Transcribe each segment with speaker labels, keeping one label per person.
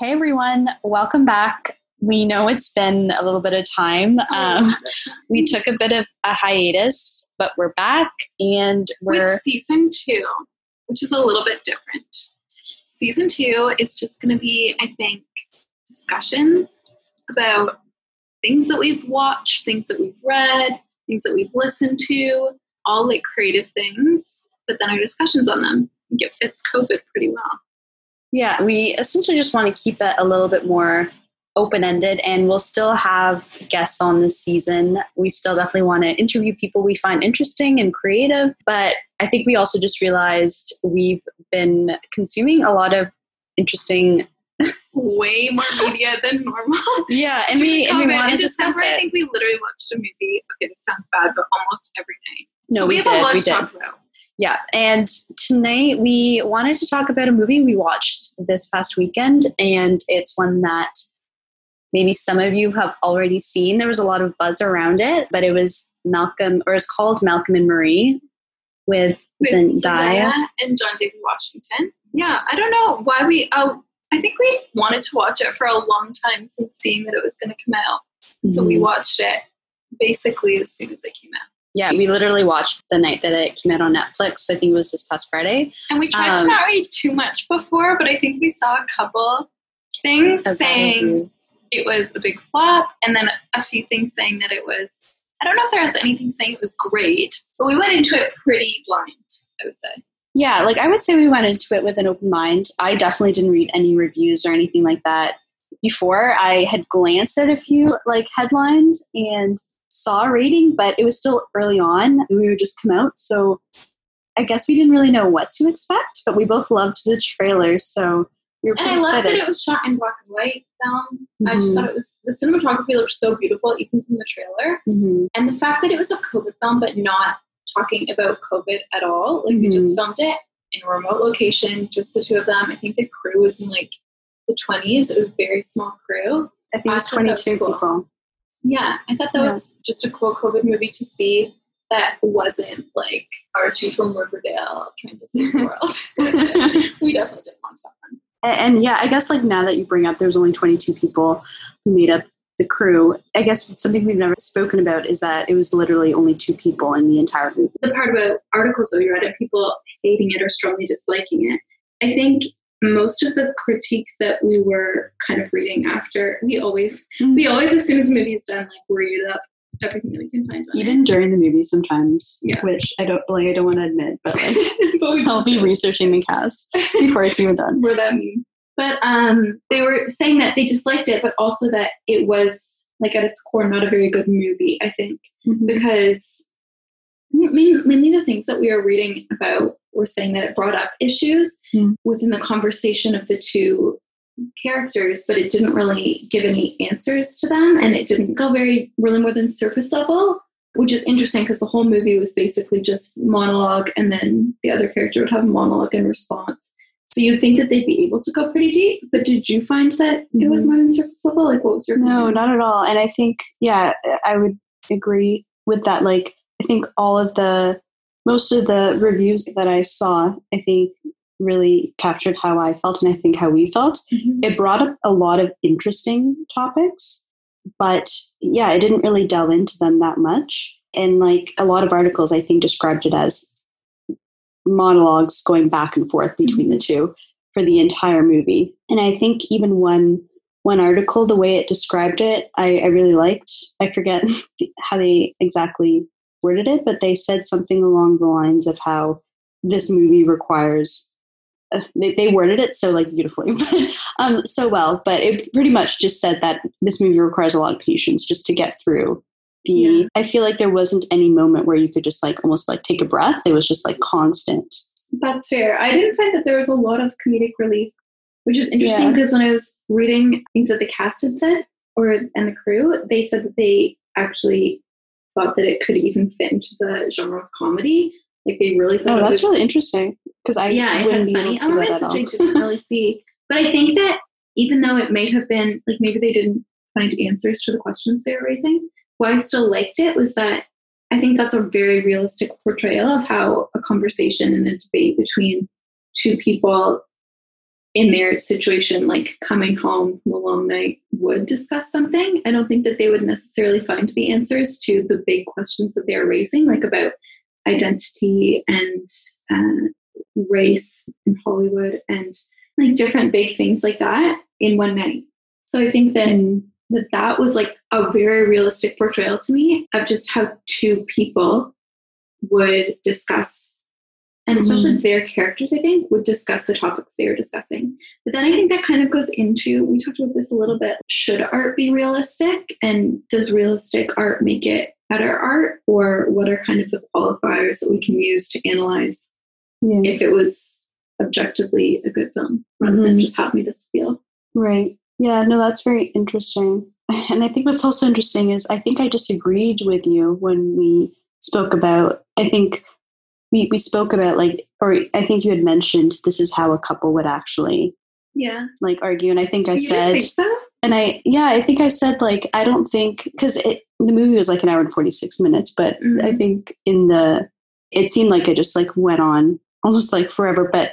Speaker 1: Hey everyone, welcome back. We know it's been a little bit of time. Um, we took a bit of a hiatus, but we're back and we're
Speaker 2: with season two, which is a little bit different. Season two is just going to be, I think, discussions about things that we've watched, things that we've read, things that we've listened to, all like creative things, but then our discussions on them. I think it fits COVID pretty well.
Speaker 1: Yeah, we essentially just want to keep it a little bit more open ended, and we'll still have guests on this season. We still definitely want to interview people we find interesting and creative, but I think we also just realized we've been consuming a lot of interesting.
Speaker 2: Way more media than normal.
Speaker 1: Yeah, and we and we want to
Speaker 2: in
Speaker 1: discuss
Speaker 2: December, I think we literally watched a movie. Okay, this sounds bad, but almost every night.
Speaker 1: No,
Speaker 2: So
Speaker 1: we,
Speaker 2: have
Speaker 1: did.
Speaker 2: a lot
Speaker 1: We did. Yeah, and tonight we wanted to talk about a movie we watched this past weekend, and it's one that maybe some of you have already seen. There was a lot of buzz around it, but it was Malcolm, or it's called Malcolm and Marie with
Speaker 2: With
Speaker 1: Zendaya.
Speaker 2: and John David Washington. Yeah, I don't know why we. Oh, I think we wanted to watch it for a long time since seeing that it was going to come out. So we
Speaker 1: Mhm.
Speaker 2: watched it basically as soon as it came out.
Speaker 1: Yeah, we literally watched the night that it came out on Netflix. I think it was this past Friday.
Speaker 2: And we tried to
Speaker 1: Um,
Speaker 2: not read too much before, but I think we saw a couple things saying
Speaker 1: reviews.
Speaker 2: it was a big flop, and then a few things saying that it was. I don't know if there was anything saying it was great, but we went into it pretty blind. I would say.
Speaker 1: Yeah, like I would say we went into it with an open mind. I definitely didn't read any reviews or anything like that before. I had glanced at a few like headlines and saw a rating, but it was still early on. We were just come out, so I guess we didn't really know what to expect. But we both loved the trailer, so we were
Speaker 2: And I love that it was shot in black and white film. I
Speaker 1: Mhm.
Speaker 2: just thought it was the cinematography looked so beautiful, even from the trailer.
Speaker 1: Mhm.
Speaker 2: And the fact that it was a COVID film, but not talking about COVID at all. Like they
Speaker 1: Mhm.
Speaker 2: just filmed it in a remote location, just the two of them. I think the crew was in like the twenties. It was a very small crew.
Speaker 1: I think it was
Speaker 2: I was
Speaker 1: twenty-two
Speaker 2: cool.
Speaker 1: people.
Speaker 2: Yeah, I thought that
Speaker 1: Yeah.
Speaker 2: was just a cool COVID movie to see. That wasn't like Archie from Riverdale trying to save the world. we definitely didn't watch that one.
Speaker 1: And, and yeah, I guess like now that you bring up, there's only 22 people who made up the crew. I guess something we've never spoken about is that it was literally only two people in the entire movie.
Speaker 2: the part about articles that we read of people hating it or strongly disliking it, I think most of the critiques that we were kind of reading after, we always we always as soon as a movie is done, like read up everything that we can find on
Speaker 1: Even during the movie, sometimes,
Speaker 2: Yeah.
Speaker 1: which I don't like. I don't want to admit, but like
Speaker 2: but
Speaker 1: I'll be researching the cast before it's even done.
Speaker 2: were that mean. But um, they were saying that they disliked it, but also that it was like at its core not a very good movie. I think because main- mainly the things that we were reading about were saying that it brought up issues
Speaker 1: Hmm.
Speaker 2: within the conversation of the two characters, but it didn't really give any answers to them, and it didn't go very really more than surface level. Which is interesting because the whole movie was basically just monologue, and then the other character would have a monologue and response. So you'd think that they'd be able to go pretty deep, but did you find that it was
Speaker 1: Mhm.
Speaker 2: more than surface level? Like, what was your
Speaker 1: No,
Speaker 2: opinion?
Speaker 1: not at all. And I think, yeah, I would agree with that. Like, I think all of the, most of the reviews that I saw, I think really captured how I felt and I think how we felt.
Speaker 2: Mhm.
Speaker 1: It brought up a lot of interesting topics, but yeah, I didn't really delve into them that much. And like a lot of articles, I think described it as monologues going back and forth between the two for the entire movie. And I think even one one article, the way it described it, I, I really liked. I forget how they exactly worded it, but they said something along the lines of how this movie requires. Uh, they, they worded it so like beautifully, but um, so well. But it pretty much just said that this movie requires a lot of patience just to get through. The
Speaker 2: Yeah.
Speaker 1: I feel like there wasn't any moment where you could just like almost like take a breath. It was just like constant.
Speaker 2: That's fair. I didn't find that there was a lot of comedic relief, which is interesting
Speaker 1: Yeah.
Speaker 2: because when I was reading things that the cast had said or and the crew, they said that they actually thought that it could even fit into the genre of comedy. Like they really thought
Speaker 1: Oh, that's
Speaker 2: was
Speaker 1: really interesting because I
Speaker 2: yeah, it had funny
Speaker 1: to see that
Speaker 2: elements which I didn't really see. But I think that even though it may have been like maybe they didn't find answers to the questions they were raising, why I still liked it was that I think that's a very realistic portrayal of how a conversation and a debate between two people in their situation, like coming home from a long night, would discuss something. I don't think that they would necessarily find the answers to the big questions that they're raising, like about identity and uh, race in Hollywood and like different big things like that in one night. So I think that mm. that, that was like a very realistic portrayal to me of just how two people would discuss and especially mm. their characters, I think, would discuss the topics they were discussing. But then I think that kind of goes into we talked about this a little bit. Should art be realistic? And does realistic art make it better art? Or what are kind of the qualifiers that we can use to analyze yeah. if it was objectively a good film rather mm-hmm. than just how it made us feel?
Speaker 1: Right. Yeah, no, that's very interesting. And I think what's also interesting is I think I disagreed with you when we spoke about, I think we, we spoke about like or i think you had mentioned this is how a couple would actually
Speaker 2: yeah
Speaker 1: like argue and i think i
Speaker 2: you
Speaker 1: said
Speaker 2: think so?
Speaker 1: and i yeah i think i said like i don't think because the movie was like an hour and 46 minutes but mm-hmm. i think in the it seemed like it just like went on almost like forever but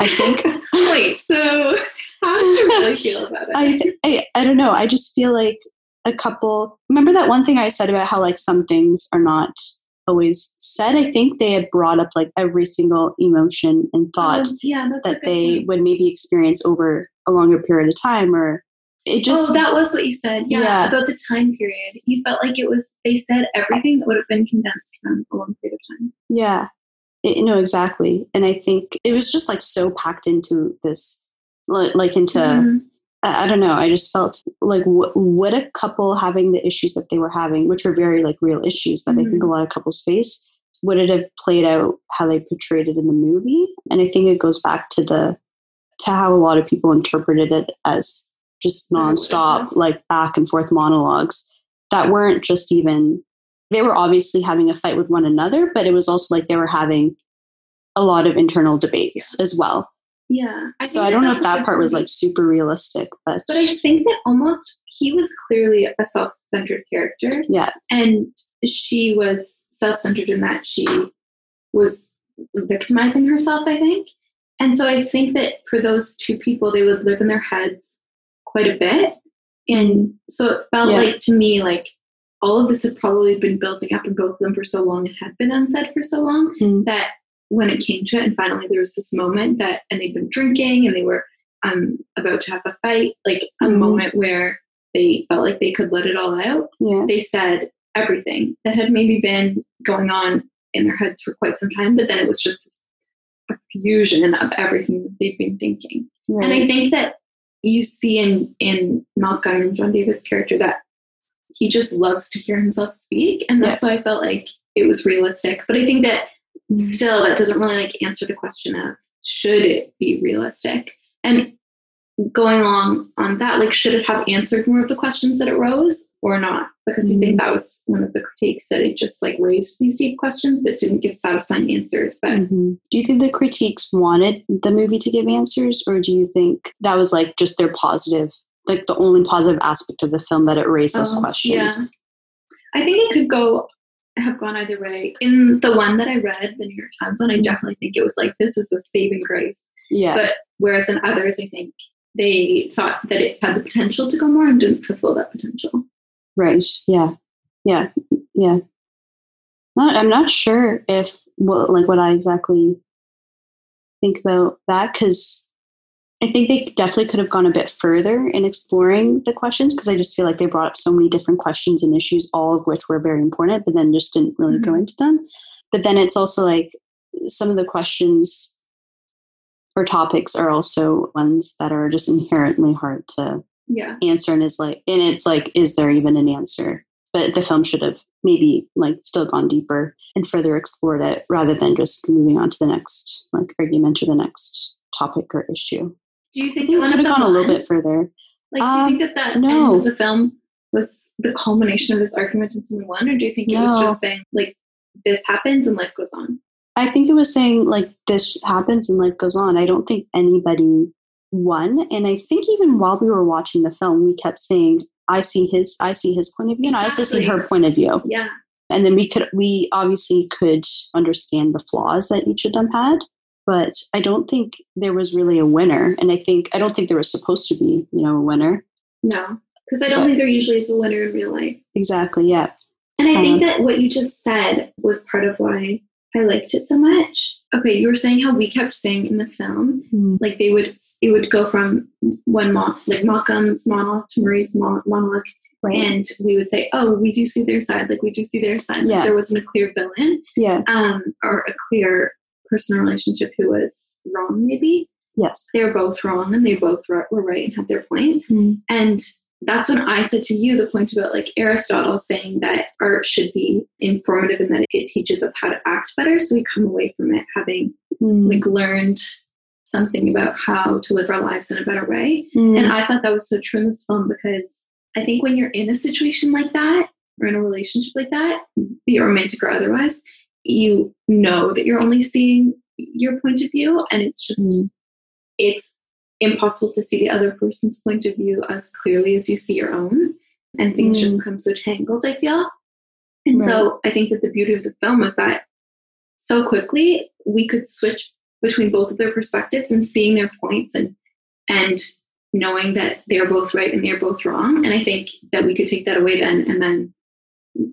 Speaker 1: i think
Speaker 2: wait so how do you really feel about it
Speaker 1: I, I i don't know i just feel like a couple remember that one thing i said about how like some things are not always said. I think they had brought up like every single emotion and thought
Speaker 2: um, yeah,
Speaker 1: that they point. would maybe experience over a longer period of time or it just
Speaker 2: Oh, that was what you said. Yeah, yeah, about the time period. You felt like it was they said everything that would have been condensed from a long period of time.
Speaker 1: Yeah. It, no, exactly. And I think it was just like so packed into this like into mm-hmm. I don't know. I just felt like w- what a couple having the issues that they were having, which are very like real issues that mm-hmm. I think a mm-hmm. lot of couples face, would it have played out how they portrayed it in the movie? And I think it goes back to the to how a lot of people interpreted it as just nonstop, like back and forth monologues that weren't just even. They were obviously having a fight with one another, but it was also like they were having a lot of internal debates as well.
Speaker 2: Yeah.
Speaker 1: I so I don't know if that part was like super realistic, but
Speaker 2: but I think that almost he was clearly a self-centered character.
Speaker 1: Yeah.
Speaker 2: And she was self-centered in that she was victimizing herself, I think. And so I think that for those two people, they would live in their heads quite a bit. And so it felt yeah. like to me like all of this had probably been building up in both of them for so long and had been unsaid for so long mm-hmm. that when it came to it, and finally there was this moment that, and they'd been drinking and they were um, about to have a fight, like a mm-hmm. moment where they felt like they could let it all out.
Speaker 1: Yeah.
Speaker 2: They said everything that had maybe been going on in their heads for quite some time, but then it was just this fusion of everything that they've been thinking. Right. And I think that you see in in Malcolm and John David's character that he just loves to hear himself speak, and that's why I felt like it was realistic. But I think that still that doesn't really like answer the question of should it be realistic and going along on that like should it have answered more of the questions that it rose or not because mm-hmm. i think that was one of the critiques that it just like raised these deep questions but didn't give satisfying answers but
Speaker 1: mm-hmm. do you think the critiques wanted the movie to give answers or do you think that was like just their positive like the only positive aspect of the film that it raised those um, questions
Speaker 2: yeah. i think it could go have gone either way. In the one that I read, the New York Times one, I mm-hmm. definitely think it was like this is the saving grace.
Speaker 1: Yeah.
Speaker 2: But whereas in others, I think they thought that it had the potential to go more and didn't fulfill that potential.
Speaker 1: Right. Yeah. Yeah. Yeah. I'm not sure if what like what I exactly think about that because I think they definitely could have gone a bit further in exploring the questions because I just feel like they brought up so many different questions and issues, all of which were very important, but then just didn't really mm-hmm. go into them. But then it's also like some of the questions or topics are also ones that are just inherently hard to
Speaker 2: yeah.
Speaker 1: answer and is like and it's like is there even an answer but the film should have maybe like still gone deeper and further explored it rather than just moving on to the next like argument or the next topic or issue
Speaker 2: do you think it
Speaker 1: could have gone a little bit further?
Speaker 2: Like, um, do you think that that no. end of the film was the culmination of this argument in season one, or do you think it no. was just saying like this happens and life goes on?
Speaker 1: I think it was saying like this happens and life goes on. I don't think anybody won, and I think even while we were watching the film, we kept saying, "I see his, I see his point of view, exactly. and I also see her point of view."
Speaker 2: Yeah.
Speaker 1: And then we could, we obviously could understand the flaws that each of them had, but I don't think there was really a winner. And I think I don't think there was supposed to be, you know, a winner.
Speaker 2: No, because I don't but, think there usually is a winner in real life.
Speaker 1: Exactly. Yeah.
Speaker 2: And I um, think that what you just said was part of why I liked it so much. Okay, you were saying how we kept saying in the film, mm-hmm. like they would, it would go from one mock, like Malcolm's monologue to Marie's monologue, right. and we would say, "Oh, we do see their side. Like we do see their side. Yeah. Like, there wasn't a clear villain,
Speaker 1: yeah,
Speaker 2: um, or a clear personal relationship who was wrong. Maybe
Speaker 1: yes,
Speaker 2: they were both wrong, and they both were, right and had their points, mm-hmm. and that's when I said to you the point about like Aristotle saying that art should be informative and that it teaches us how to act better. So we come away from it having mm. like learned something about how to live our lives in a better way. Mm. And I thought that was so true in this film because I think when you're in a situation like that or in a relationship like that, be it romantic or otherwise, you know that you're only seeing your point of view and it's just mm. it's impossible to see the other person's point of view as clearly as you see your own and things mm. just become so tangled i feel and right. so i think that the beauty of the film was that so quickly we could switch between both of their perspectives and seeing their points and and knowing that they're both right and they're both wrong and i think that we could take that away then and then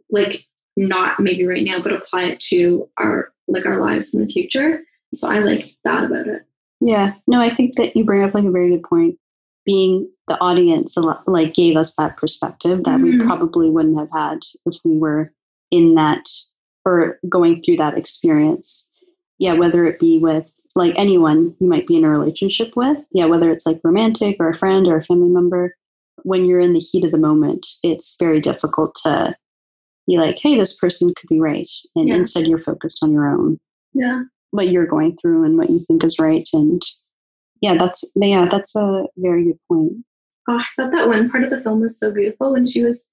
Speaker 2: like not maybe right now but apply it to our like our lives in the future so i like that about it
Speaker 1: yeah, no, I think that you bring up like a very good point. Being the audience, like gave us that perspective that mm-hmm. we probably wouldn't have had if we were in that or going through that experience. Yeah, whether it be with like anyone you might be in a relationship with. Yeah, whether it's like romantic or a friend or a family member. When you're in the heat of the moment, it's very difficult to be like, hey, this person could be right. And yeah. instead, you're focused on your own.
Speaker 2: Yeah
Speaker 1: what you're going through and what you think is right and yeah that's yeah that's a very good point
Speaker 2: oh i thought that one part of the film was so beautiful when she was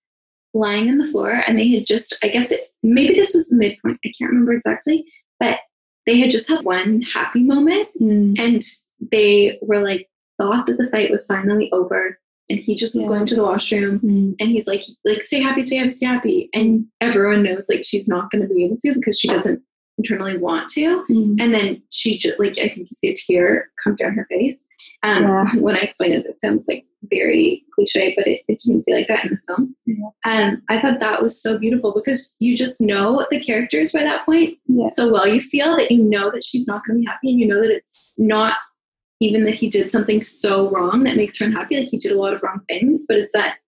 Speaker 2: lying on the floor and they had just i guess it maybe this was the midpoint i can't remember exactly but they had just had one happy moment mm. and they were like thought that the fight was finally over and he just was going to the washroom mm. and he's like like stay happy stay happy stay happy and everyone knows like she's not going to be able to because she doesn't internally want to. Mm-hmm. And then she just like I think you see a tear come down her face. Um, yeah. when I explain it, it sounds like very cliche, but it, it didn't feel like that in the film. Yeah. Um, I thought that was so beautiful because you just know the characters by that point yeah. so well. You feel that you know that she's not going to be happy, and you know that it's not even that he did something so wrong that makes her unhappy. Like he did a lot of wrong things, but it's that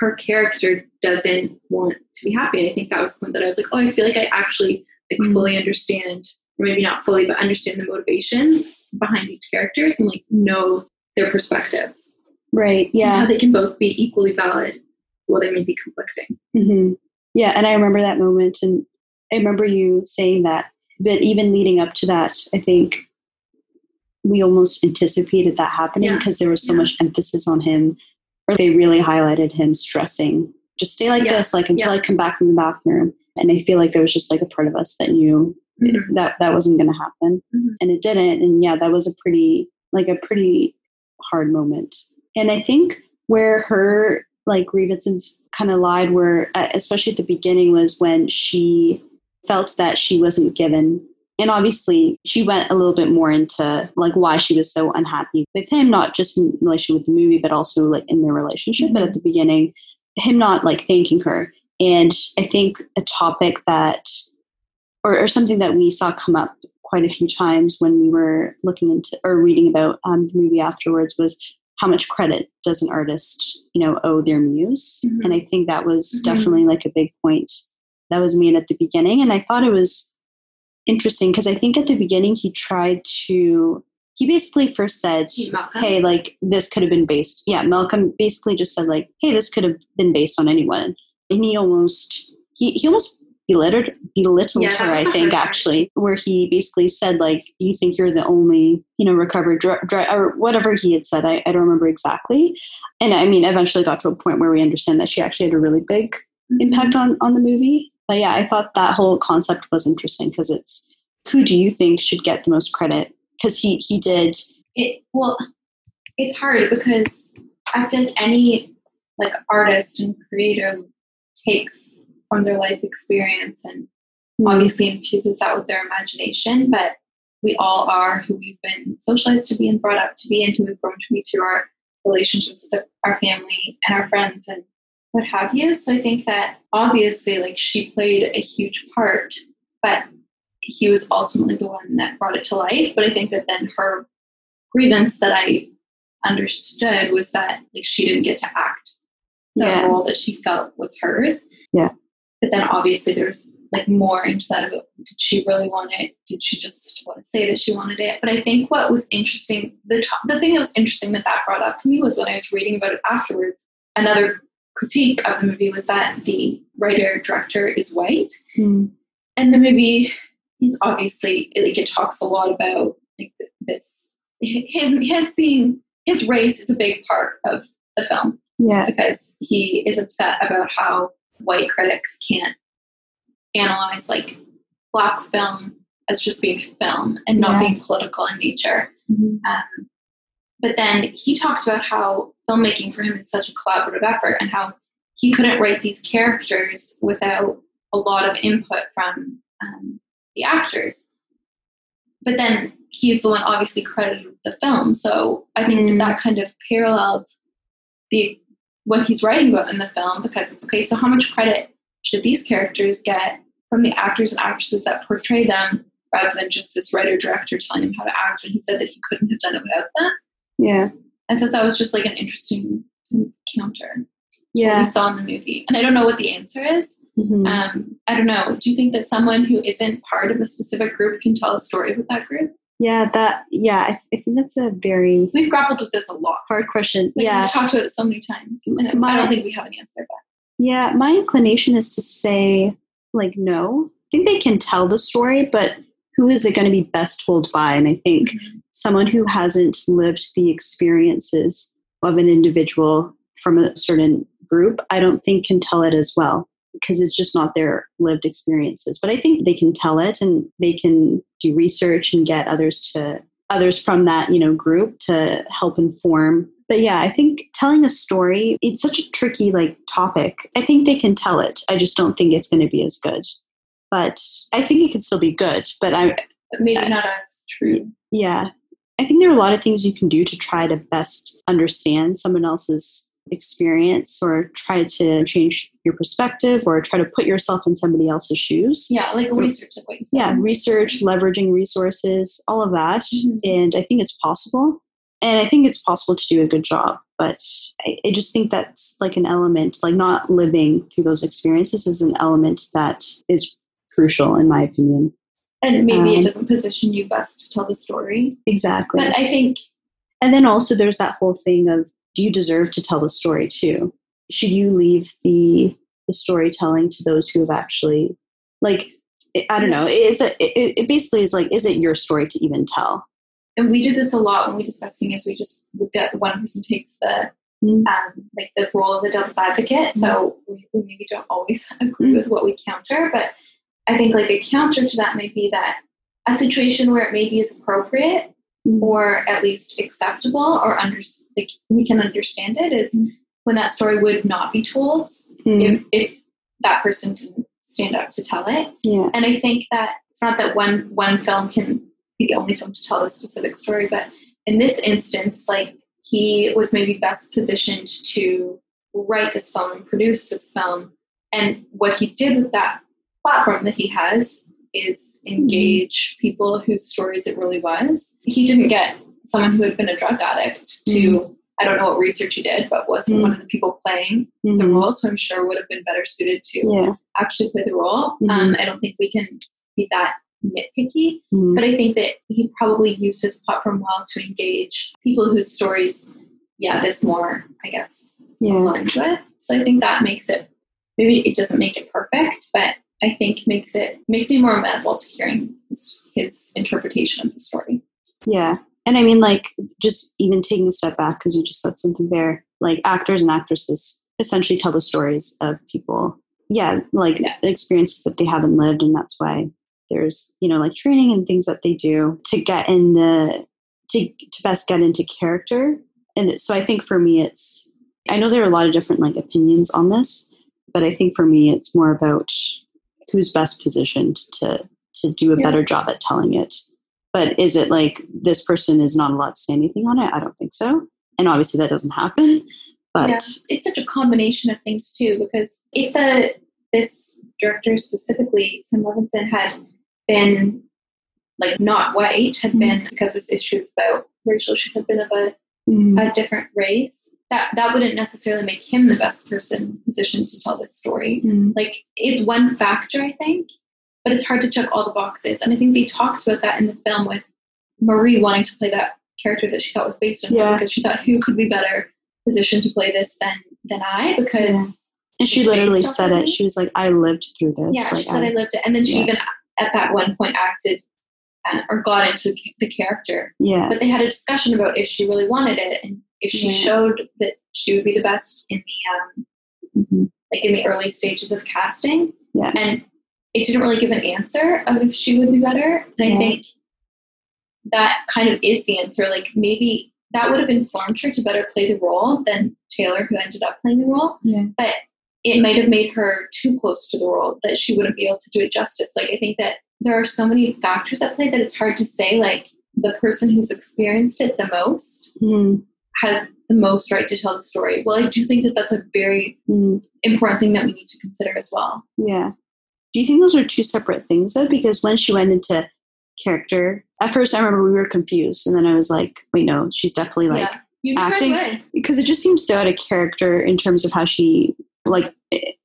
Speaker 2: her character doesn't want to be happy. And I think that was the point that I was like, oh, I feel like I actually like mm-hmm. fully understand, or maybe not fully, but understand the motivations behind each characters and like know their perspectives.
Speaker 1: Right. Yeah.
Speaker 2: how they can both be equally valid while they may be conflicting.
Speaker 1: Mm-hmm. Yeah. And I remember that moment. And I remember you saying that. But even leading up to that, I think we almost anticipated that happening because yeah. there was so yeah. much emphasis on him, or they really highlighted him stressing, just stay like yeah. this, like until I come back from the bathroom. And I feel like there was just like a part of us that knew mm-hmm. that that wasn't going to happen. Mm-hmm. And it didn't. And yeah, that was a pretty, like a pretty hard moment. And I think where her like grievances kind of lied were, especially at the beginning, was when she felt that she wasn't given and obviously she went a little bit more into like why she was so unhappy with him not just in relation with the movie but also like in their relationship mm-hmm. but at the beginning him not like thanking her and I think a topic that, or, or, something that we saw come up quite a few times when we were looking into or reading about um, the movie afterwards was how much credit does an artist, you know, owe their muse? Mm-hmm. And I think that was mm-hmm. definitely like a big point that was made at the beginning. And I thought it was interesting because I think at the beginning he tried to he basically first said, Malcolm. "Hey, like this could have been based." Yeah, Malcolm basically just said, "Like, hey, this could have been based on anyone." and he almost he, he almost belittled belittled yeah, her i think actually where he basically said like you think you're the only you know recovered drug or whatever he had said I, I don't remember exactly and i mean eventually got to a point where we understand that she actually had a really big mm-hmm. impact on on the movie but yeah i thought that whole concept was interesting because it's who do you think should get the most credit because he he did
Speaker 2: it well it's hard because i feel like any like artist and creator takes from their life experience and hmm. obviously infuses that with their imagination. But we all are who we've been socialized to be and brought up to be and who we've grown to be through our relationships with our family and our friends and what have you. So I think that obviously, like, she played a huge part, but he was ultimately the one that brought it to life. But I think that then her grievance that I understood was that like she didn't get to act the yeah. role that she felt was hers.
Speaker 1: Yeah.
Speaker 2: But then obviously there's like more into that of did she really want it? Did she just want to say that she wanted it? But I think what was interesting, the top, the thing that was interesting that that brought up for me was when I was reading about it afterwards. Another critique of the movie was that the writer director is white,
Speaker 1: mm.
Speaker 2: and the movie is obviously like it talks a lot about like this his his being his race is a big part of the film.
Speaker 1: Yeah.
Speaker 2: Because he is upset about how white critics can't analyze like black film as just being film and not yeah. being political in nature.
Speaker 1: Mm-hmm.
Speaker 2: Um, but then he talked about how filmmaking for him is such a collaborative effort and how he couldn't write these characters without a lot of input from um, the actors. But then he's the one obviously credited with the film. So I think mm. that, that kind of paralleled the what he's writing about in the film because it's okay, so how much credit should these characters get from the actors and actresses that portray them rather than just this writer director telling him how to act and he said that he couldn't have done it without that.
Speaker 1: Yeah.
Speaker 2: I thought that was just like an interesting counter
Speaker 1: yeah.
Speaker 2: we saw in the movie. And I don't know what the answer is.
Speaker 1: Mm-hmm.
Speaker 2: Um, I don't know. Do you think that someone who isn't part of a specific group can tell a story with that group?
Speaker 1: Yeah, that yeah, I, I think that's a very
Speaker 2: we've grappled with this a lot.
Speaker 1: Hard question.
Speaker 2: Like,
Speaker 1: yeah,
Speaker 2: we've talked about it so many times, and my, I don't think we have an answer. But
Speaker 1: yeah, my inclination is to say like no. I think they can tell the story, but who is it going to be best told by? And I think mm-hmm. Someone who hasn't lived the experiences of an individual from a certain group, I don't think can tell it as well because it's just not their lived experiences. But I think they can tell it and they can do research and get others to others from that, you know, group to help inform. But yeah, I think telling a story, it's such a tricky like topic. I think they can tell it. I just don't think it's going to be as good. But I think it could still be good, but I
Speaker 2: maybe I, not as true.
Speaker 1: Yeah. I think there are a lot of things you can do to try to best understand someone else's experience or try to change your perspective or try to put yourself in somebody else's shoes.
Speaker 2: Yeah, like research. Like
Speaker 1: yeah, research, leveraging resources, all of that. Mm-hmm. And I think it's possible. And I think it's possible to do a good job. But I, I just think that's like an element, like not living through those experiences is an element that is crucial, in my opinion.
Speaker 2: And maybe um, it doesn't position you best to tell the story.
Speaker 1: Exactly.
Speaker 2: But I think.
Speaker 1: And then also there's that whole thing of do you deserve to tell the story too? Should you leave the the storytelling to those who have actually like I don't know. Is it, it, it basically is like is it your story to even tell?
Speaker 2: And we do this a lot when we discuss things. We just look at one person takes the mm. um, like the role of the devil's advocate. Mm. So we, we, maybe don't always agree mm. with what we counter, but I think like a counter to that might be that a situation where it maybe is appropriate mm-hmm. or at least acceptable or under, like we can understand it is mm-hmm. when that story would not be told mm-hmm. if, if that person didn't stand up to tell it.
Speaker 1: Yeah.
Speaker 2: And I think that it's not that one one film can be the only film to tell a specific story, but in this instance, like he was maybe best positioned to write this film and produce this film. And what he did with that platform that he has is engage people whose stories it really was. He didn't get someone who had been a drug addict to, mm-hmm. I don't know what research he did, but was mm-hmm. one of the people playing mm-hmm. the role. So I'm sure would have been better suited to
Speaker 1: yeah.
Speaker 2: actually play the role. Mm-hmm. Um, I don't think we can be that nitpicky,
Speaker 1: mm-hmm.
Speaker 2: but I think that he probably used his platform well to engage people whose stories, yeah, this more, I guess,
Speaker 1: yeah.
Speaker 2: aligned with. So I think that makes it, maybe it doesn't make it perfect, but I think makes it makes me more amenable to hearing his, his interpretation of the story.
Speaker 1: Yeah, and I mean, like, just even taking a step back because you just said something there. Like, actors and actresses essentially tell the stories of people. Yeah, like yeah. experiences that they haven't lived, and that's why there's you know like training and things that they do to get in the to to best get into character. And so I think for me, it's I know there are a lot of different like opinions on this, but I think for me, it's more about who's best positioned to to do a yeah. better job at telling it But is it like this person is not allowed to say anything on it? I don't think so. And obviously that doesn't happen. But
Speaker 2: yeah. it's such a combination of things too, because if the this director specifically, Sam Levinson, had been like not white, had
Speaker 1: Mhm.
Speaker 2: been because this issue is about racial issues, had been of a,
Speaker 1: mm,
Speaker 2: a different race, that that wouldn't necessarily make him the best person positioned to tell this story.
Speaker 1: mm,
Speaker 2: Like it's one factor, I think, but it's hard to check all the boxes. And I think they talked about that in the film with Marie wanting to play that character that she thought was based on her because she thought who could be better positioned to play this than than I because
Speaker 1: and she literally said it.
Speaker 2: me.
Speaker 1: She was like, I lived through this.
Speaker 2: yeah,
Speaker 1: like,
Speaker 2: she said I lived it, and then she
Speaker 1: yeah.
Speaker 2: even at that one point acted uh, or got into the character.
Speaker 1: yeah.
Speaker 2: But they had a discussion about if she really wanted it and if she
Speaker 1: Yeah.
Speaker 2: showed that she would be the best in the um,
Speaker 1: Mhm.
Speaker 2: like in the early stages of casting.
Speaker 1: Yeah.
Speaker 2: And it didn't really give an answer of if she would be better. And I think that kind of is the answer. Like maybe that would have informed her to better play the role than Taylor, who ended up playing the role.
Speaker 1: Yeah.
Speaker 2: But it might have made her too close to the role that she wouldn't be able to do it justice. Like I think that there are so many factors at play that it's hard to say like the person who's experienced it the most
Speaker 1: Mm,
Speaker 2: has the most right to tell the story. Well, I do think that that's a very
Speaker 1: mm,
Speaker 2: important thing that we need to consider as well.
Speaker 1: yeah. Do you think those are two separate things though? Because when she went into character, at first I remember we were confused, and then I was like, wait, no, she's definitely like
Speaker 2: yeah,
Speaker 1: acting-
Speaker 2: right
Speaker 1: because it just seems so out of character in terms of how she like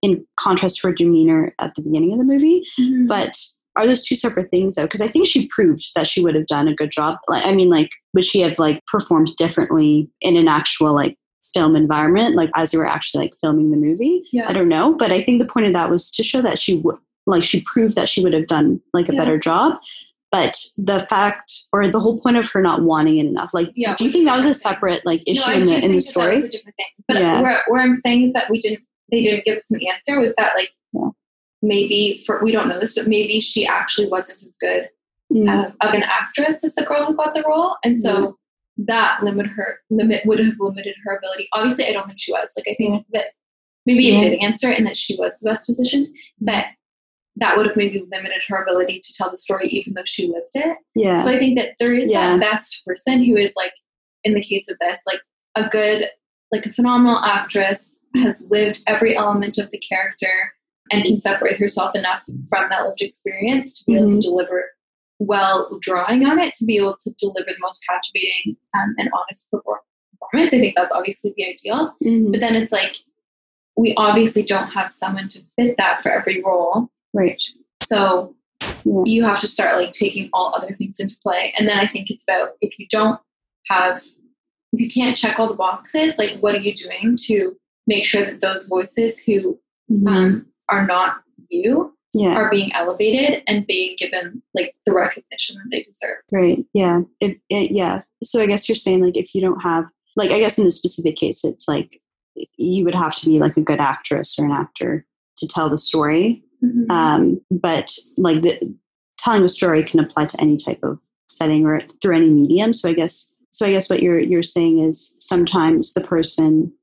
Speaker 1: in contrast to her demeanor at the beginning of the movie.
Speaker 2: Mhm.
Speaker 1: But are those two separate things though? Because I think she proved that she would have done a good job. Like, I mean, like, would she have like performed differently in an actual like film environment, like as they were actually like filming the movie?
Speaker 2: yeah,
Speaker 1: I don't know, but I think the point of that was to show that she would like she proved that she would have done like a
Speaker 2: Yeah.
Speaker 1: better job. But the fact or the whole point of her not wanting it enough, like,
Speaker 2: Yeah,
Speaker 1: do you think that was a separate like issue
Speaker 2: no,
Speaker 1: in the in the
Speaker 2: that That
Speaker 1: story?
Speaker 2: was a different thing. But
Speaker 1: Yeah.
Speaker 2: where, where I'm saying is that we didn't, they didn't give us an answer. Was that like
Speaker 1: Yeah.
Speaker 2: Maybe for we don't know this, but maybe she actually wasn't as good
Speaker 1: Mm,
Speaker 2: uh, of an actress as the girl who got the role, and so that limit her limit would have limited her ability. Obviously, I don't think she was. Like I think that maybe
Speaker 1: Yeah.
Speaker 2: it did answer and that she was the best positioned, but that would have maybe limited her ability to tell the story, even though she lived it.
Speaker 1: yeah,
Speaker 2: So I think that there is
Speaker 1: Yeah.
Speaker 2: that best person who is like, in the case of this, like a good, like a phenomenal actress has lived every element of the character and can separate herself enough from that lived experience to be able
Speaker 1: Mhm.
Speaker 2: to deliver well drawing on it to be able to deliver the most captivating um, and honest performance. I think that's obviously the ideal.
Speaker 1: Mhm.
Speaker 2: But then it's like we obviously don't have someone to fit that for every role.
Speaker 1: right.
Speaker 2: So
Speaker 1: Yeah.
Speaker 2: you have to start like taking all other things into play. And then I think it's about if you don't have, if you can't check all the boxes, like what are you doing to make sure that those voices who
Speaker 1: Mhm.
Speaker 2: um, are not you
Speaker 1: yeah.
Speaker 2: are being elevated and being given like the recognition that they deserve.
Speaker 1: Right. Yeah. If it, yeah. So I guess you're saying like if you don't have like I guess in this specific case it's like you would have to be like a good actress or an actor to tell the story. Um, but like the telling a story can apply to any type of setting or through any medium. So I guess so I guess what you're you're saying is sometimes the person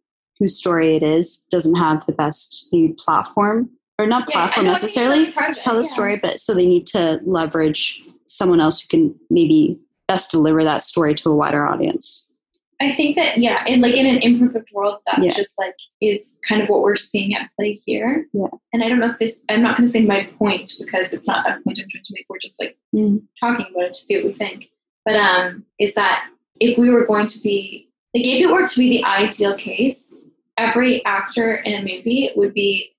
Speaker 1: whose story it is doesn't have the best maybe platform or not platform
Speaker 2: think
Speaker 1: necessarily
Speaker 2: that's part of
Speaker 1: to tell the
Speaker 2: yeah.
Speaker 1: story, but so they need to leverage someone else who can maybe best deliver that story to a wider audience.
Speaker 2: I think that yeah, in like in an imperfect world, that
Speaker 1: Yeah.
Speaker 2: just like is kind of what we're seeing at play here.
Speaker 1: Yeah.
Speaker 2: And I don't know if this. I'm not going to say my point because it's not a point I'm trying to make. We're just like
Speaker 1: Mm.
Speaker 2: talking about it to see what we think. But um, is that if we were going to be like if it were to be the ideal case, every actor in a movie would be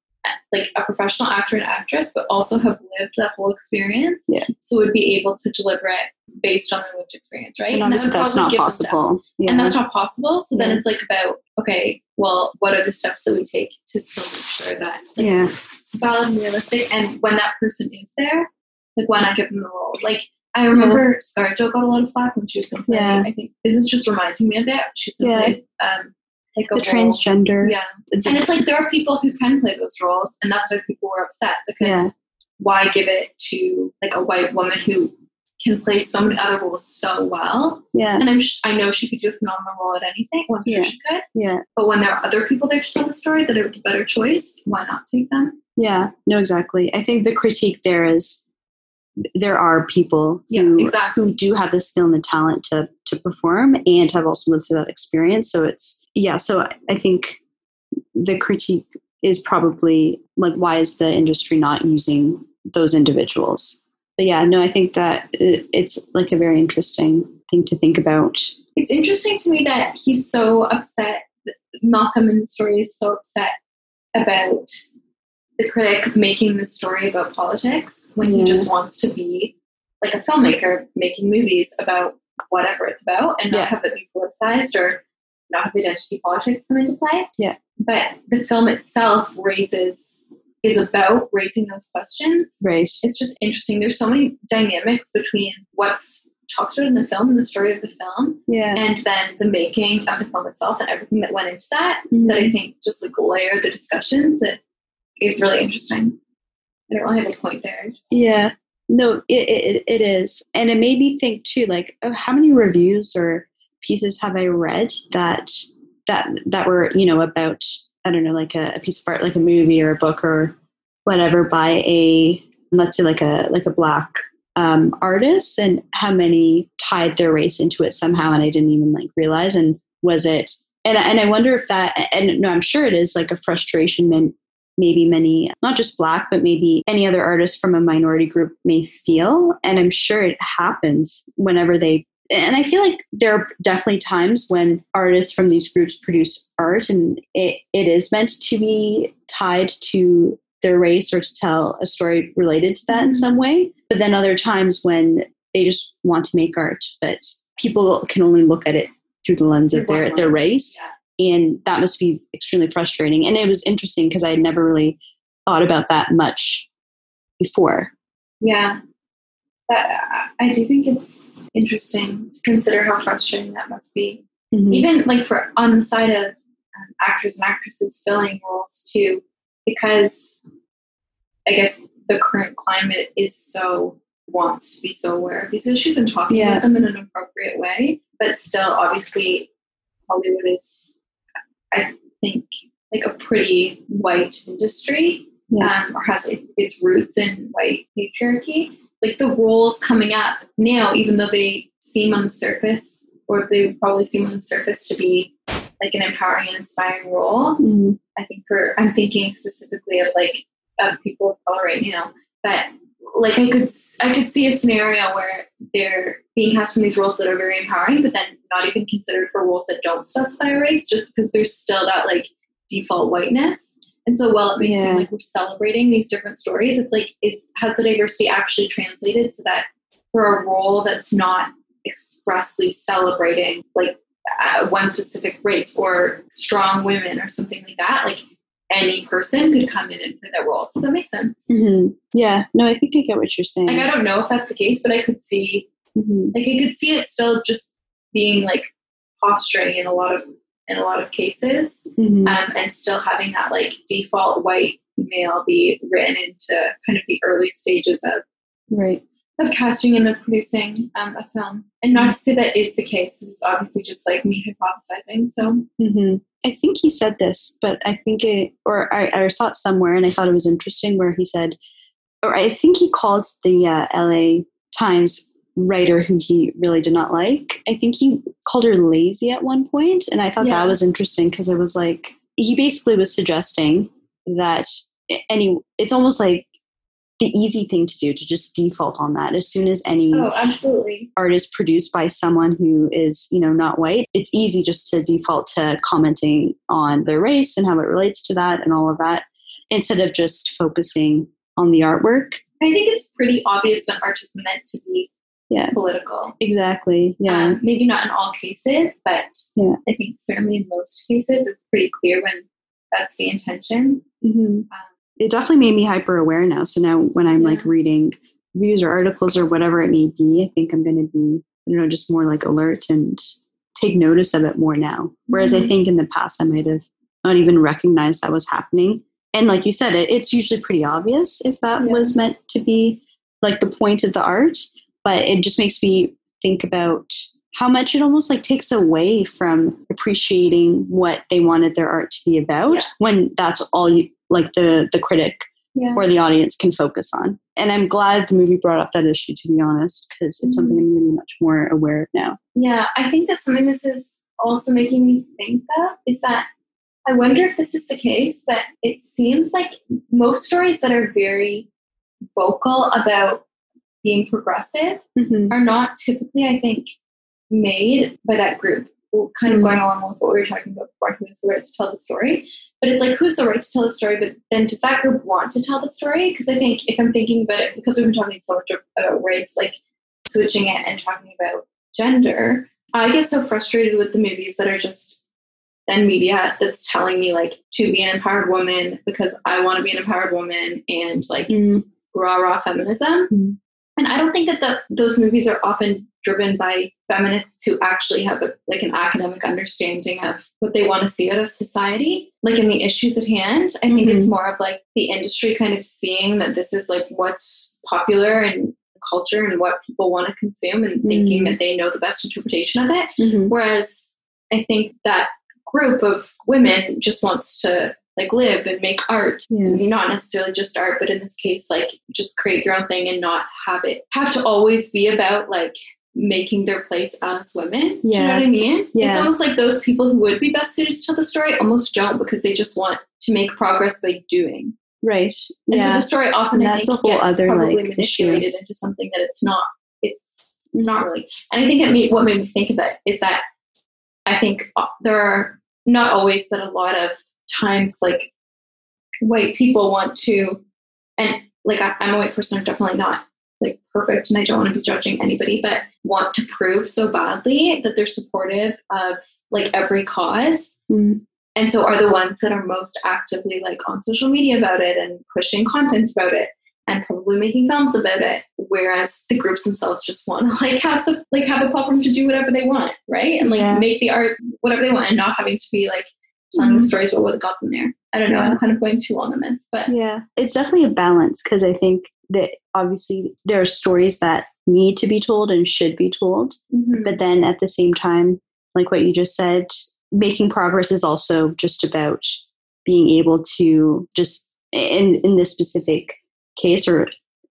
Speaker 2: like a professional actor and actress, but also have lived that whole experience.
Speaker 1: Yeah.
Speaker 2: So would be able to deliver it based on their lived experience, right?
Speaker 1: And
Speaker 2: that
Speaker 1: obviously that's not
Speaker 2: give them depth
Speaker 1: possible. Yeah.
Speaker 2: and that's not possible. So then it's like about okay, well, what are the steps that we take to still make sure that like,
Speaker 1: yeah.
Speaker 2: valid and realistic? And when that person is there, like why not give them the role? Like I remember ScarJo got a lot of flack when she was play.
Speaker 1: Yeah.
Speaker 2: I think this is just reminding me of that. She's
Speaker 1: Yeah.
Speaker 2: um, like
Speaker 1: The
Speaker 2: role.
Speaker 1: transgender.
Speaker 2: Yeah,
Speaker 1: It's-
Speaker 2: and it's like there are people who can play those roles, and that's why people were upset because
Speaker 1: Yeah.
Speaker 2: why give it to like a white woman who can play so many other roles so well?
Speaker 1: yeah.
Speaker 2: And I'm sh- I know she could do a phenomenal role at anything. Well, I'm sure
Speaker 1: Yeah.
Speaker 2: she could.
Speaker 1: Yeah.
Speaker 2: But when there are other people there to tell the story that are a better choice, why not take them?
Speaker 1: Yeah. No, exactly. I think the critique there is there are people
Speaker 2: Yeah,
Speaker 1: who,
Speaker 2: exactly.
Speaker 1: who do have the skill and the talent to to perform and have also lived through that experience. So it's yeah. So I- I think the critique is probably like why is the industry not using those individuals? But yeah, no, I think that it, it's like a very interesting thing to think about.
Speaker 2: It's interesting to me that he's so upset. Malcolm in the story is so upset about the critic making the story about politics when he just wants to be like a filmmaker making movies about whatever it's about and not
Speaker 1: Yeah.
Speaker 2: have it be politicized or not have identity politics come into play.
Speaker 1: Yeah.
Speaker 2: But the film itself raises is about raising those questions
Speaker 1: Right.
Speaker 2: it's just interesting. There's so many dynamics between what's talked about in the film and the story of the film,
Speaker 1: Yeah.
Speaker 2: and then the making of the film itself and everything that went into that.
Speaker 1: Mhm.
Speaker 2: That I think just like layer the discussions that is really interesting. I don't really have a point there.
Speaker 1: Yeah. No, it, it, it is. And it made me think too, like, oh, how many reviews or pieces have I read that that that were, you know, about I don't know, like a, a piece of art, like a movie or a book or whatever by a let's say like a like a black um, artist and how many tied their race into it somehow and I didn't even like realize and was it and and I wonder if that and no I'm sure it is like a frustration maybe many not just black but maybe any other artist from a minority group may feel and I'm sure it happens whenever they and I feel like there are definitely times when artists from these groups produce art and it, it is meant to be tied to their race or to tell a story related to that in some way. But then other times when they just want to make art, but people can only look at it through the lens of their, their race.
Speaker 2: Yeah.
Speaker 1: And that must be extremely frustrating. And it was interesting because I had never really thought about that much before.
Speaker 2: Yeah. That, I do think it's interesting to consider how frustrating that must be.
Speaker 1: Mhm.
Speaker 2: even like for on the side of um, actors and actresses filling roles too because i guess the current climate is so wants to be so aware of these issues and talking
Speaker 1: Yeah.
Speaker 2: about them in an appropriate way but still obviously hollywood is i think like a pretty white industry
Speaker 1: Yeah.
Speaker 2: um, or has its, its roots in white patriarchy like the roles coming up now even though they seem on the surface or they probably seem on the surface to be like an empowering and inspiring role
Speaker 1: Mhm.
Speaker 2: i think for i'm thinking specifically of like of people of color right now but like i could i could see a scenario where they're being cast in these roles that are very empowering but then not even considered for roles that don't specify a race just because there's still that like default whiteness and so while it may
Speaker 1: Yeah.
Speaker 2: seem like we're celebrating these different stories it's like is has the diversity actually translated so that for a role that's not expressly celebrating like uh, one specific race or strong women or something like that like any person could come in and play that role does that make sense
Speaker 1: Mhm. Yeah. No, I think I get what you're saying.
Speaker 2: like i don't know if that's the case but i could see
Speaker 1: Mhm.
Speaker 2: like i could see it still just being like posturing in a lot of in a lot of cases
Speaker 1: Mhm.
Speaker 2: um, and still having that like default white male be written into kind of the early stages of
Speaker 1: right.
Speaker 2: Of casting and of producing um, a film. And not to say that is the case. This is obviously just like me hypothesizing. So
Speaker 1: hmm I think he said this, but I think it, or I, I saw it somewhere and I thought it was interesting where he said, or I think he called the uh, LA Times writer who he really did not like. I think he called her lazy at one point, and I thought
Speaker 2: Yeah.
Speaker 1: that was interesting because it was like he basically was suggesting that any, it's almost like the easy thing to do to just default on that as soon as any
Speaker 2: oh, absolutely.
Speaker 1: art is produced by someone who is you know not white it's easy just to default to commenting on their race and how it relates to that and all of that instead of just focusing on the artwork
Speaker 2: I think it's pretty obvious when art is meant to be
Speaker 1: Yeah.
Speaker 2: political.
Speaker 1: exactly yeah
Speaker 2: Um, maybe not in all cases, but
Speaker 1: Yeah.
Speaker 2: I think certainly in most cases, it's pretty clear when that's the intention.
Speaker 1: hmm
Speaker 2: Um,
Speaker 1: it definitely made me hyper aware now so now when i'm like reading reviews or articles or whatever it may be i think i'm going to be you know just more like alert and take notice of it more now whereas i
Speaker 2: Mhm.
Speaker 1: think in the past i might have not even recognized that was happening and like you said it, it's usually pretty obvious if that
Speaker 2: Yeah.
Speaker 1: was meant to be like the point of the art but it just makes me think about how much it almost like takes away from appreciating what they wanted their art to be about
Speaker 2: Yeah.
Speaker 1: when that's all you like the the critic
Speaker 2: Yeah.
Speaker 1: or the audience can focus on. And I'm glad the movie brought up that issue, to be honest, because it's something I'm really much more aware of now.
Speaker 2: Yeah, I think that something this is also making me think of is that I wonder if this is the case, but it seems like most stories that are very vocal about being progressive
Speaker 1: Mm-hmm.
Speaker 2: are not typically, I think, made by that group. Kind of
Speaker 1: Mm.
Speaker 2: going along with what we were talking about before, who has the right to tell the story. But it's like, who's the right to tell the story? But then does that group want to tell the story? Because I think if I'm thinking about it, because we've been talking so much about race, like switching it and talking about gender, I get so frustrated with the movies that are just then media that's telling me like to be an empowered woman because I want to be an empowered woman and like
Speaker 1: Mm.
Speaker 2: rah rah feminism.
Speaker 1: Mhm.
Speaker 2: And I don't think that the, those movies are often driven by feminists who actually have a, like an academic understanding of what they want to see out of society, like in the issues at hand. I think it's more of like the industry kind of seeing that this is like what's popular and culture and what people want to consume and thinking
Speaker 1: Mhm.
Speaker 2: that they know the best interpretation of it.
Speaker 1: Mhm.
Speaker 2: Whereas I think that group of women just wants to like live and make art
Speaker 1: Yeah.
Speaker 2: not necessarily just art but in this case like just create their own thing and not have it have to always be about like making their place as women. Do you know what i mean? It's almost like those people who would be best suited to tell the story almost don't because they just want to make progress by doing.
Speaker 1: Right.
Speaker 2: and so
Speaker 1: Yeah.
Speaker 2: the story often
Speaker 1: And that's a whole
Speaker 2: gets
Speaker 1: other,
Speaker 2: probably
Speaker 1: like, issue.
Speaker 2: manipulated into something that it's not it's it's not really. And i think that made, what made me think of it is that i think uh, there are not always but a lot of times like white people want to and like I, i'm a white person i'm definitely not like perfect and i don't want to be judging anybody but want to prove so badly that they're supportive of like every cause
Speaker 1: Mm.
Speaker 2: and so are the ones that are most actively like on social media about it and pushing content about it and probably making films about it whereas the groups themselves just want to like have the like have a platform to do whatever they want right and like
Speaker 1: Yeah.
Speaker 2: make the art whatever they want and not having to be like telling
Speaker 1: Mhm.
Speaker 2: the stories about what got them there i don't know i'm kind of going too long on this but
Speaker 1: Yeah, it's definitely a balance because I think that obviously there are stories that need to be told and should be told,
Speaker 2: Mhm.
Speaker 1: but then at the same time, like what you just said, making progress is also just about being able to just in in this specific case or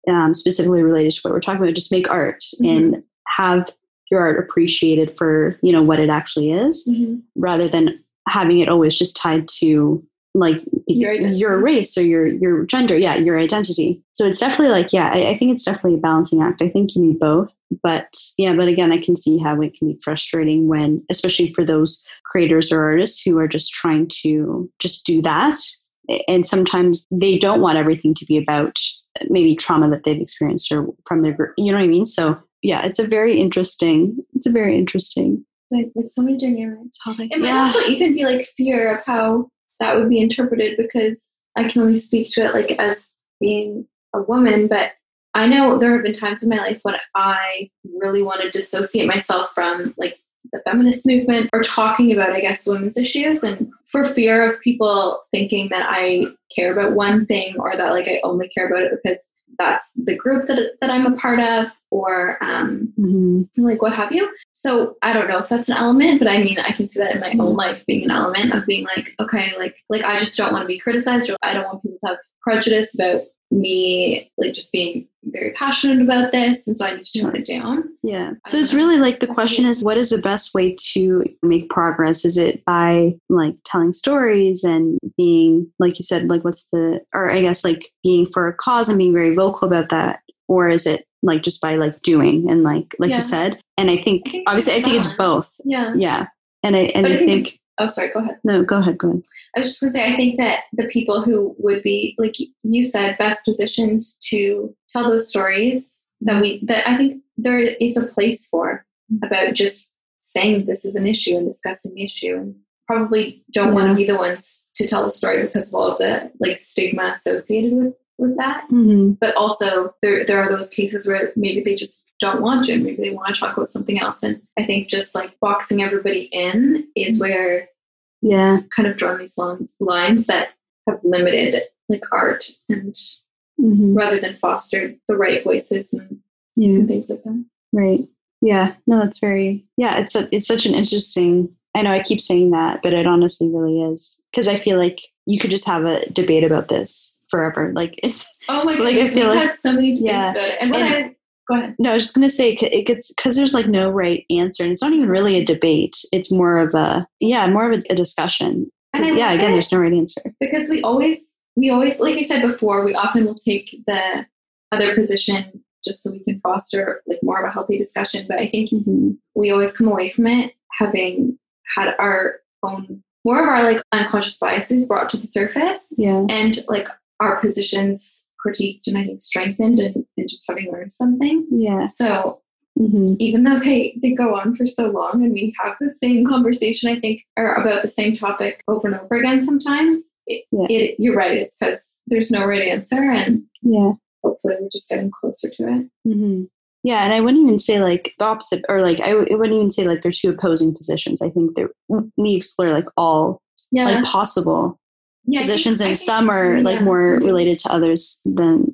Speaker 1: um, specifically related to what we're talking about, just make art
Speaker 2: Mhm.
Speaker 1: and have your art appreciated for you know what it actually is
Speaker 2: Mhm.
Speaker 1: rather than having it always just tied to like
Speaker 2: Your
Speaker 1: your race or your your gender yeah your identity. So it's definitely like yeah I, I think it's definitely a balancing act. I think you need both but yeah but again i can see how it can be frustrating when especially for those creators or artists who are just trying to just do that. And sometimes they don't want everything to be about maybe trauma that they've experienced or from their group you know what i mean? So yeah it's a very interesting it's a very interesting
Speaker 2: like, like so many dynamics
Speaker 1: topic
Speaker 2: It might
Speaker 1: yeah.
Speaker 2: also even be like fear of how that would be interpreted because I can only speak to it like as being a woman, but I know there have been times in my life when I really want to dissociate myself from like the feminist movement or talking about, I guess, women's issues and for fear of people thinking that I care about one thing or that like I only care about it because that's the group that, that I'm a part of or um,
Speaker 1: Mhm.
Speaker 2: like what have you. So I don't know if that's an element, but I mean I can see that in my own life being an element of being like, okay, like like I just don't want to be criticized or I don't want people to have prejudice about me like just being very passionate about this and so I need to tone it down.
Speaker 1: Yeah.
Speaker 2: Um,
Speaker 1: so it's really like the question is what is the best way to make progress? Is it by like telling stories and being like you said like what's the or I guess like being for a cause and being very vocal about that or is it like just by like doing and like like
Speaker 2: Yeah.
Speaker 1: you said? And I think,
Speaker 2: I think
Speaker 1: obviously I think it's both.
Speaker 2: Yeah.
Speaker 1: Yeah. And I and I,
Speaker 2: I think
Speaker 1: think
Speaker 2: Oh sorry, go ahead.
Speaker 1: no, go ahead, go ahead.
Speaker 2: I was just gonna say, I think that the people who would be, like you said, best positioned to tell those stories that we, that I think there is a place for about just saying this is an issue and discussing the issue, and probably don't want to be the ones to tell the story because of all of the like stigma associated with with that.
Speaker 1: Mm-hmm.
Speaker 2: But also, there there are those cases where maybe they just don't want to, maybe they want to talk about something else. And I think just like boxing everybody in is where
Speaker 1: Yeah.
Speaker 2: kind of drawn these lines, lines that have limited like art and
Speaker 1: Mm-hmm.
Speaker 2: rather than fostered the right voices and,
Speaker 1: Yeah.
Speaker 2: and things like that.
Speaker 1: Right. Yeah. No, that's very. Yeah. It's a, it's such an interesting. I know I keep saying that, but it honestly really is because I feel like you could just have a debate about this forever. Like it's
Speaker 2: Oh my
Speaker 1: Like, I
Speaker 2: goodness,
Speaker 1: feel
Speaker 2: we've
Speaker 1: like-
Speaker 2: had so many debates
Speaker 1: Yeah.
Speaker 2: about it. And when
Speaker 1: And-
Speaker 2: I go ahead.
Speaker 1: no, I was just gonna say it gets because there's like no right answer, and it's not even really a debate. It's more of a yeah, more of a, a discussion.
Speaker 2: And I
Speaker 1: yeah, again, there's no right answer.
Speaker 2: because we always we always like i said before we often will take the other position just so we can foster like more of a healthy discussion but i think
Speaker 1: Mhm.
Speaker 2: we always come away from it having had our own more of our like unconscious biases brought to the surface
Speaker 1: Yeah,
Speaker 2: and like our positions critiqued and i think strengthened and, and just having learned something
Speaker 1: yeah,
Speaker 2: so
Speaker 1: hmm
Speaker 2: even though they, they go on for so long and we have the same conversation, I think, or about the same topic over and over again sometimes, it,
Speaker 1: Yeah.
Speaker 2: it, you're right. It's because there's no right answer and
Speaker 1: yeah.
Speaker 2: hopefully we're just getting closer to it.
Speaker 1: hmm Yeah, and I wouldn't even say like the opposite, or like I, w- I wouldn't even say like they're two opposing positions. I think they're we explore like all
Speaker 2: Yeah.
Speaker 1: like possible
Speaker 2: yeah
Speaker 1: positions, and some are like more related to others than.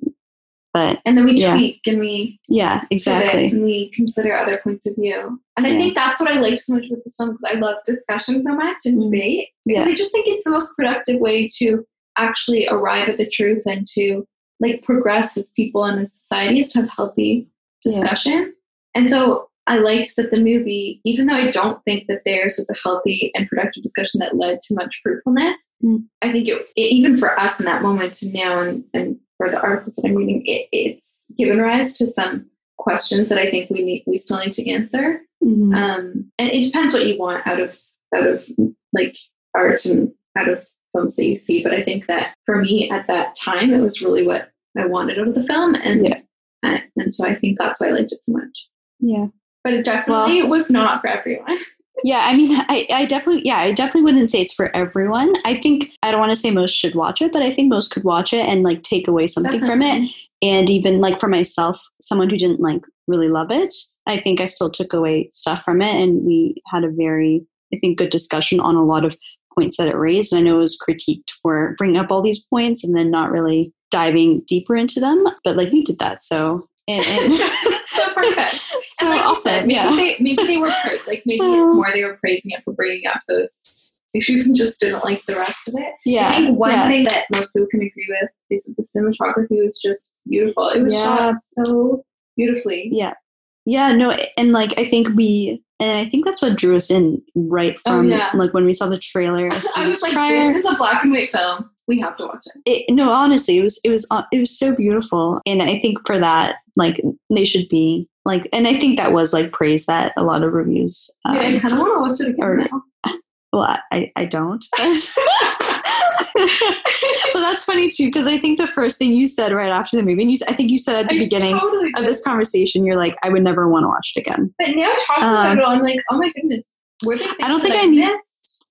Speaker 1: But
Speaker 2: And then we
Speaker 1: Yeah.
Speaker 2: tweak and we
Speaker 1: yeah, exactly.
Speaker 2: and we consider other points of view. And I think that's what I like so much with this film because I love discussion so much and
Speaker 1: Mm.
Speaker 2: debate because
Speaker 1: Yeah.
Speaker 2: I just think it's the most productive way to actually arrive at the truth and to like progress as people and as societies to have healthy discussion. And so I liked that the movie, even though I don't think that theirs was a healthy and productive discussion that led to much fruitfulness,
Speaker 1: Mm.
Speaker 2: I think it, it, even for us in that moment to know and, and for the articles that I'm reading, it, it's given rise to some questions that I think we need we still need to answer.
Speaker 1: Mhm.
Speaker 2: Um, and it depends what you want out of out of like art and out of films that you see. But I think that for me at that time, it was really what I wanted out of the film, and
Speaker 1: Yeah.
Speaker 2: and, and so I think that's why I liked it so much.
Speaker 1: yeah.
Speaker 2: But it definitely was not for everyone.
Speaker 1: Yeah, I mean, I, I definitely, yeah, I definitely wouldn't say it's for everyone. I think I don't want to say most should watch it, but I think most could watch it and like take away something from it. And even like for myself, someone who didn't like really love it, I think I still took away stuff from it, and we had a very, I think, good discussion on a lot of points that it raised. And I know it was critiqued for bringing up all these points and then not really diving deeper into them, but like we did that. So and, and
Speaker 2: so perfect.
Speaker 1: so
Speaker 2: like
Speaker 1: awesome,
Speaker 2: said, maybe
Speaker 1: yeah.
Speaker 2: they maybe they were like maybe
Speaker 1: Oh.
Speaker 2: it's more they were praising it for bringing up those issues and just didn't like the rest of it.
Speaker 1: yeah,
Speaker 2: I think one
Speaker 1: yeah.
Speaker 2: thing that most people can agree with is that the cinematography was just beautiful. It was
Speaker 1: Yeah.
Speaker 2: shot so beautifully.
Speaker 1: Yeah. Yeah, no, and like I think we and I think that's what drew us in right
Speaker 2: Oh,
Speaker 1: from
Speaker 2: yeah.
Speaker 1: like when we saw the trailer.
Speaker 2: I was like,
Speaker 1: prior.
Speaker 2: this is a black and white film. We have to watch it.
Speaker 1: it, no, honestly, it was it was uh, it was so beautiful, and I think for that, like they should be like, and I think that was like praise that a lot of reviews.
Speaker 2: I, mean, I
Speaker 1: um,
Speaker 2: kind of want to watch it again
Speaker 1: or-
Speaker 2: now.
Speaker 1: well, I I don't. well, that's funny too because I think the first thing you said right after the movie, and you, I think you said at the
Speaker 2: I
Speaker 1: beginning
Speaker 2: totally
Speaker 1: of this conversation, you're like, I would never want to watch it again.
Speaker 2: But now talking
Speaker 1: Um,
Speaker 2: about it, I'm like, oh my goodness, were there
Speaker 1: I don't think
Speaker 2: that
Speaker 1: I need-
Speaker 2: missed?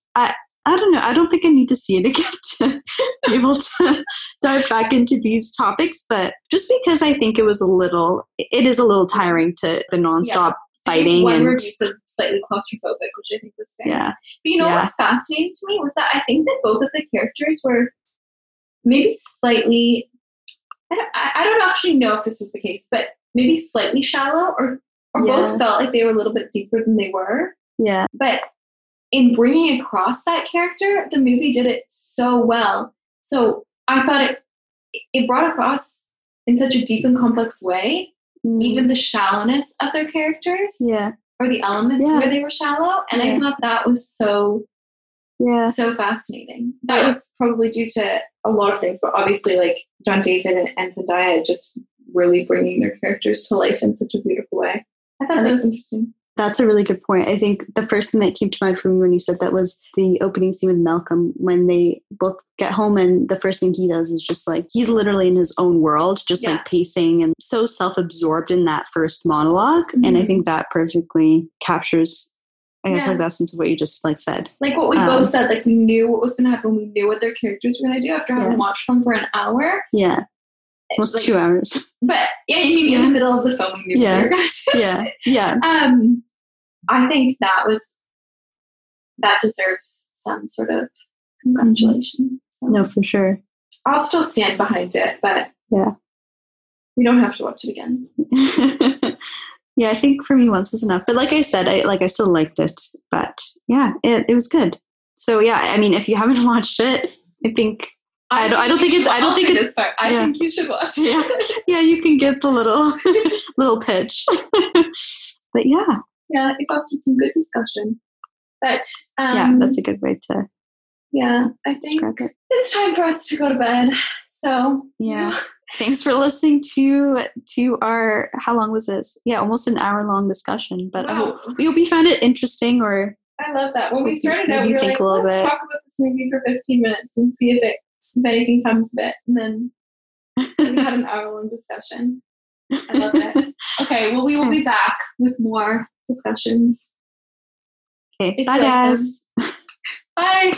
Speaker 1: I don't know. I don't think I need to see it again to be able to dive back into these topics, but just because I think it was a little, it is a little tiring to the nonstop
Speaker 2: think
Speaker 1: fighting
Speaker 2: One
Speaker 1: and
Speaker 2: review said slightly claustrophobic, which I think was fair.
Speaker 1: yeah,
Speaker 2: But you know
Speaker 1: Yeah.
Speaker 2: what's fascinating to me was that I think that both of the characters were maybe slightly. I don't, I I don't actually know if this was the case, but maybe slightly shallow, or or
Speaker 1: Yeah.
Speaker 2: both felt like they were a little bit deeper than they were.
Speaker 1: yeah,
Speaker 2: But in bringing across that character, the movie did it so well. So I thought it it brought across in such a deep and complex way,
Speaker 1: Mm,
Speaker 2: even the shallowness of their characters
Speaker 1: yeah,
Speaker 2: or the elements
Speaker 1: Yeah.
Speaker 2: where they were shallow. And
Speaker 1: Yeah.
Speaker 2: I thought that was so
Speaker 1: yeah,
Speaker 2: so fascinating. That was probably due to a lot of things, but obviously, like John David and, and Zendaya just really bringing their characters to life in such a beautiful way. I thought that was interesting.
Speaker 1: That's a really good point. I think the first thing that came to mind for me when you said that was the opening scene with Malcolm when they both get home and the first thing he does is just like he's literally in his own world, just
Speaker 2: Yeah.
Speaker 1: like pacing and so self-absorbed in that first monolog And I
Speaker 2: Mhm.
Speaker 1: think that perfectly captures I guess
Speaker 2: Yeah.
Speaker 1: like the essence of what you just like said.
Speaker 2: Like what we
Speaker 1: Um,
Speaker 2: both said, like we knew what was going to happen. We knew what their characters were going to do after having
Speaker 1: Yeah.
Speaker 2: watched them for an hour.
Speaker 1: Yeah. Almost
Speaker 2: Like,
Speaker 1: two hours.
Speaker 2: But yeah, I mean, in the middle of the film, we
Speaker 1: Yeah.
Speaker 2: what they were going to do.
Speaker 1: Yeah. Yeah.
Speaker 2: Um, I think that was that deserves some sort of congratulation. So
Speaker 1: No, for sure.
Speaker 2: I'll still stand behind it, but
Speaker 1: Yeah.
Speaker 2: we don't have to watch it again.
Speaker 1: yeah, I think for me once was enough. But like I said, I like I still liked it. But yeah, it, it was good. So yeah, I mean if you haven't watched it, I think I don't- I don't think it's- I don't think
Speaker 2: it's.
Speaker 1: it-
Speaker 2: this. I
Speaker 1: yeah.
Speaker 2: think you should watch.
Speaker 1: Yeah. yeah, you can get the little little pitch. but yeah,
Speaker 2: yeah, it fostered some good discussion. But um,
Speaker 1: yeah, that's a good way to
Speaker 2: yeah. I think
Speaker 1: it.
Speaker 2: it's time for us to go to bed. So
Speaker 1: Yeah. Thanks for listening to to our how long was this? Yeah, almost an hour long discussion. But I hope we hope you found it interesting or
Speaker 2: I love that. When we started out, we were
Speaker 1: think
Speaker 2: like,
Speaker 1: a little
Speaker 2: let's
Speaker 1: bit.
Speaker 2: talk about this movie for 15 minutes and see if it if anything comes of it. And then we had an hour long discussion. I love it. Okay, well, we will be back with more discussions.
Speaker 1: Okay, bye
Speaker 2: you like them.
Speaker 1: guys.
Speaker 2: Bye.